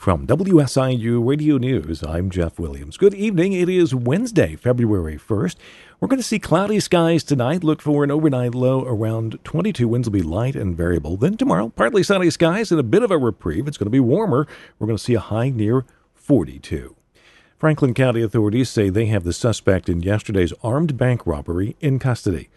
From WSIU Radio News, I'm Jeff Williams. Good evening. It is Wednesday, February 1st. We're going to see cloudy skies tonight. Look for an overnight low around 22. Winds will be light and variable. Then tomorrow, partly sunny skies and a bit of a reprieve. It's going to be warmer. We're going to see a high near 42. Franklin County authorities say they have the suspect in yesterday's armed bank robbery in custody.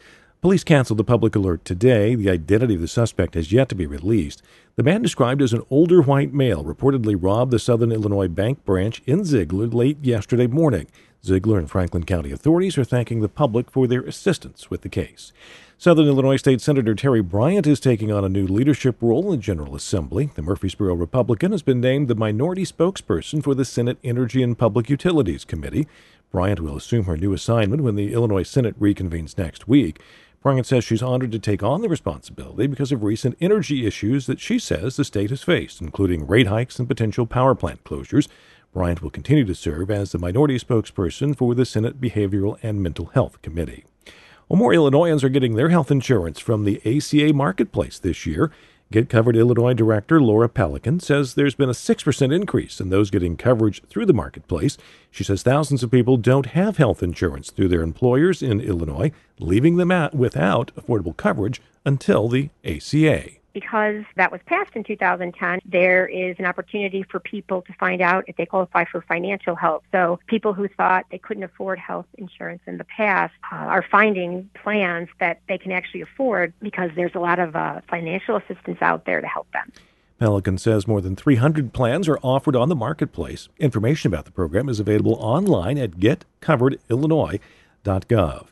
Police canceled the public alert today. The identity of the suspect has yet to be released. The man described as an older white male reportedly robbed the Southern Illinois Bank branch in Zeigler late yesterday morning. Zeigler and Franklin County authorities are thanking the public for their assistance with the case. Southern Illinois State Senator Terry Bryant is taking on a new leadership role in the General Assembly. The Murphysboro Republican has been named the minority spokesperson for the Senate Energy and Public Utilities Committee. Bryant will assume her new assignment when the Illinois Senate reconvenes next week. Bryant says she's honored to take on the responsibility because of recent energy issues that she says the state has faced, including rate hikes and potential power plant closures. Bryant will continue to serve as the minority spokesperson for the Senate Behavioral and Mental Health Committee. Well, more Illinoisans are getting their health insurance from the ACA marketplace this year. Get Covered Illinois Director Laura Pelican says there's been a 6% increase in those getting coverage through the marketplace. She says thousands of people don't have health insurance through their employers in Illinois, leaving them out without affordable coverage until the ACA because that was passed in 2010, there is an opportunity for people to find out if they qualify for financial help. So people who thought they couldn't afford health insurance in the past uh, are finding plans that they can actually afford because there's a lot of uh, financial assistance out there to help them. Pelican says more than 300 plans are offered on the marketplace. Information about the program is available online at getcoveredillinois.gov.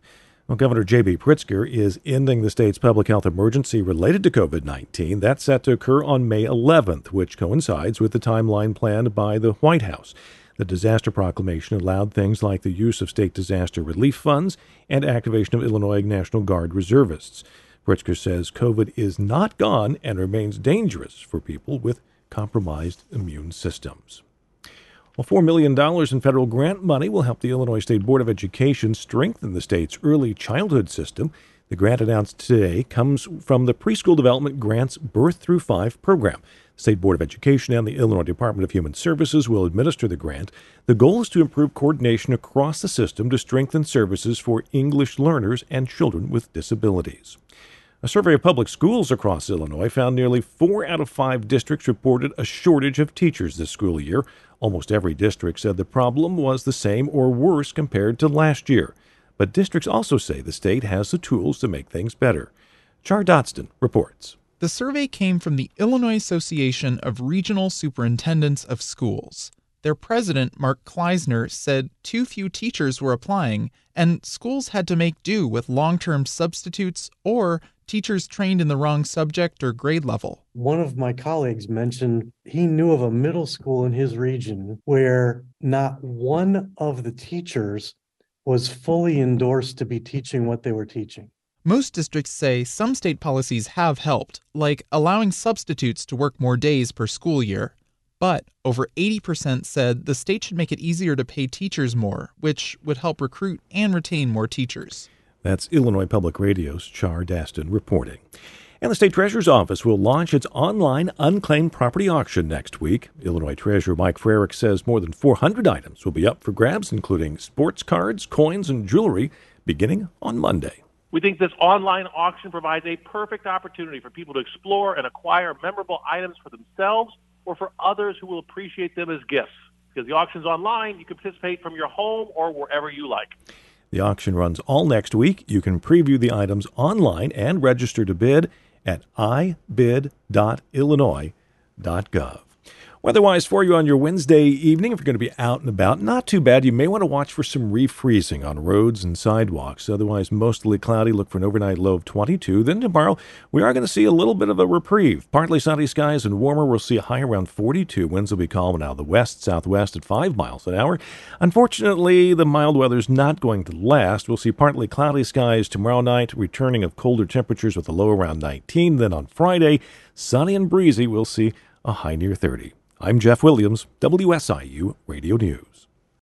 Well, Governor J.B. Pritzker is ending the state's public health emergency related to COVID 19. That's set to occur on May 11th, which coincides with the timeline planned by the White House. The disaster proclamation allowed things like the use of state disaster relief funds and activation of Illinois National Guard reservists. Pritzker says COVID is not gone and remains dangerous for people with compromised immune systems. Well, $4 million in federal grant money will help the Illinois State Board of Education strengthen the state's early childhood system. The grant announced today comes from the Preschool Development Grants Birth Through Five program. The State Board of Education and the Illinois Department of Human Services will administer the grant. The goal is to improve coordination across the system to strengthen services for English learners and children with disabilities. A survey of public schools across Illinois found nearly four out of five districts reported a shortage of teachers this school year. Almost every district said the problem was the same or worse compared to last year. But districts also say the state has the tools to make things better. Char Dotston reports. The survey came from the Illinois Association of Regional Superintendents of Schools. Their president, Mark Klaisner, said too few teachers were applying, and schools had to make do with long term substitutes or teachers trained in the wrong subject or grade level. One of my colleagues mentioned he knew of a middle school in his region where not one of the teachers was fully endorsed to be teaching what they were teaching. Most districts say some state policies have helped, like allowing substitutes to work more days per school year. But over 80% said the state should make it easier to pay teachers more, which would help recruit and retain more teachers. That's Illinois Public Radio's Char Daston reporting. And the state treasurer's office will launch its online unclaimed property auction next week. Illinois Treasurer Mike Frerichs says more than 400 items will be up for grabs, including sports cards, coins, and jewelry, beginning on Monday. We think this online auction provides a perfect opportunity for people to explore and acquire memorable items for themselves or for others who will appreciate them as gifts. Because the auction's online, you can participate from your home or wherever you like. The auction runs all next week. You can preview the items online and register to bid at ibid.illinois.gov. Weatherwise, for you on your Wednesday evening, if you're going to be out and about, not too bad. You may want to watch for some refreezing on roads and sidewalks. Otherwise, mostly cloudy. Look for an overnight low of 22. Then tomorrow, we are going to see a little bit of a reprieve. Partly sunny skies and warmer. We'll see a high around 42. Winds will be calm of the west, southwest at 5 miles an hour. Unfortunately, the mild weather is not going to last. We'll see partly cloudy skies tomorrow night, returning of colder temperatures with a low around 19. Then on Friday, sunny and breezy, we'll see a high near 30. I'm Jeff Williams, WSIU Radio News.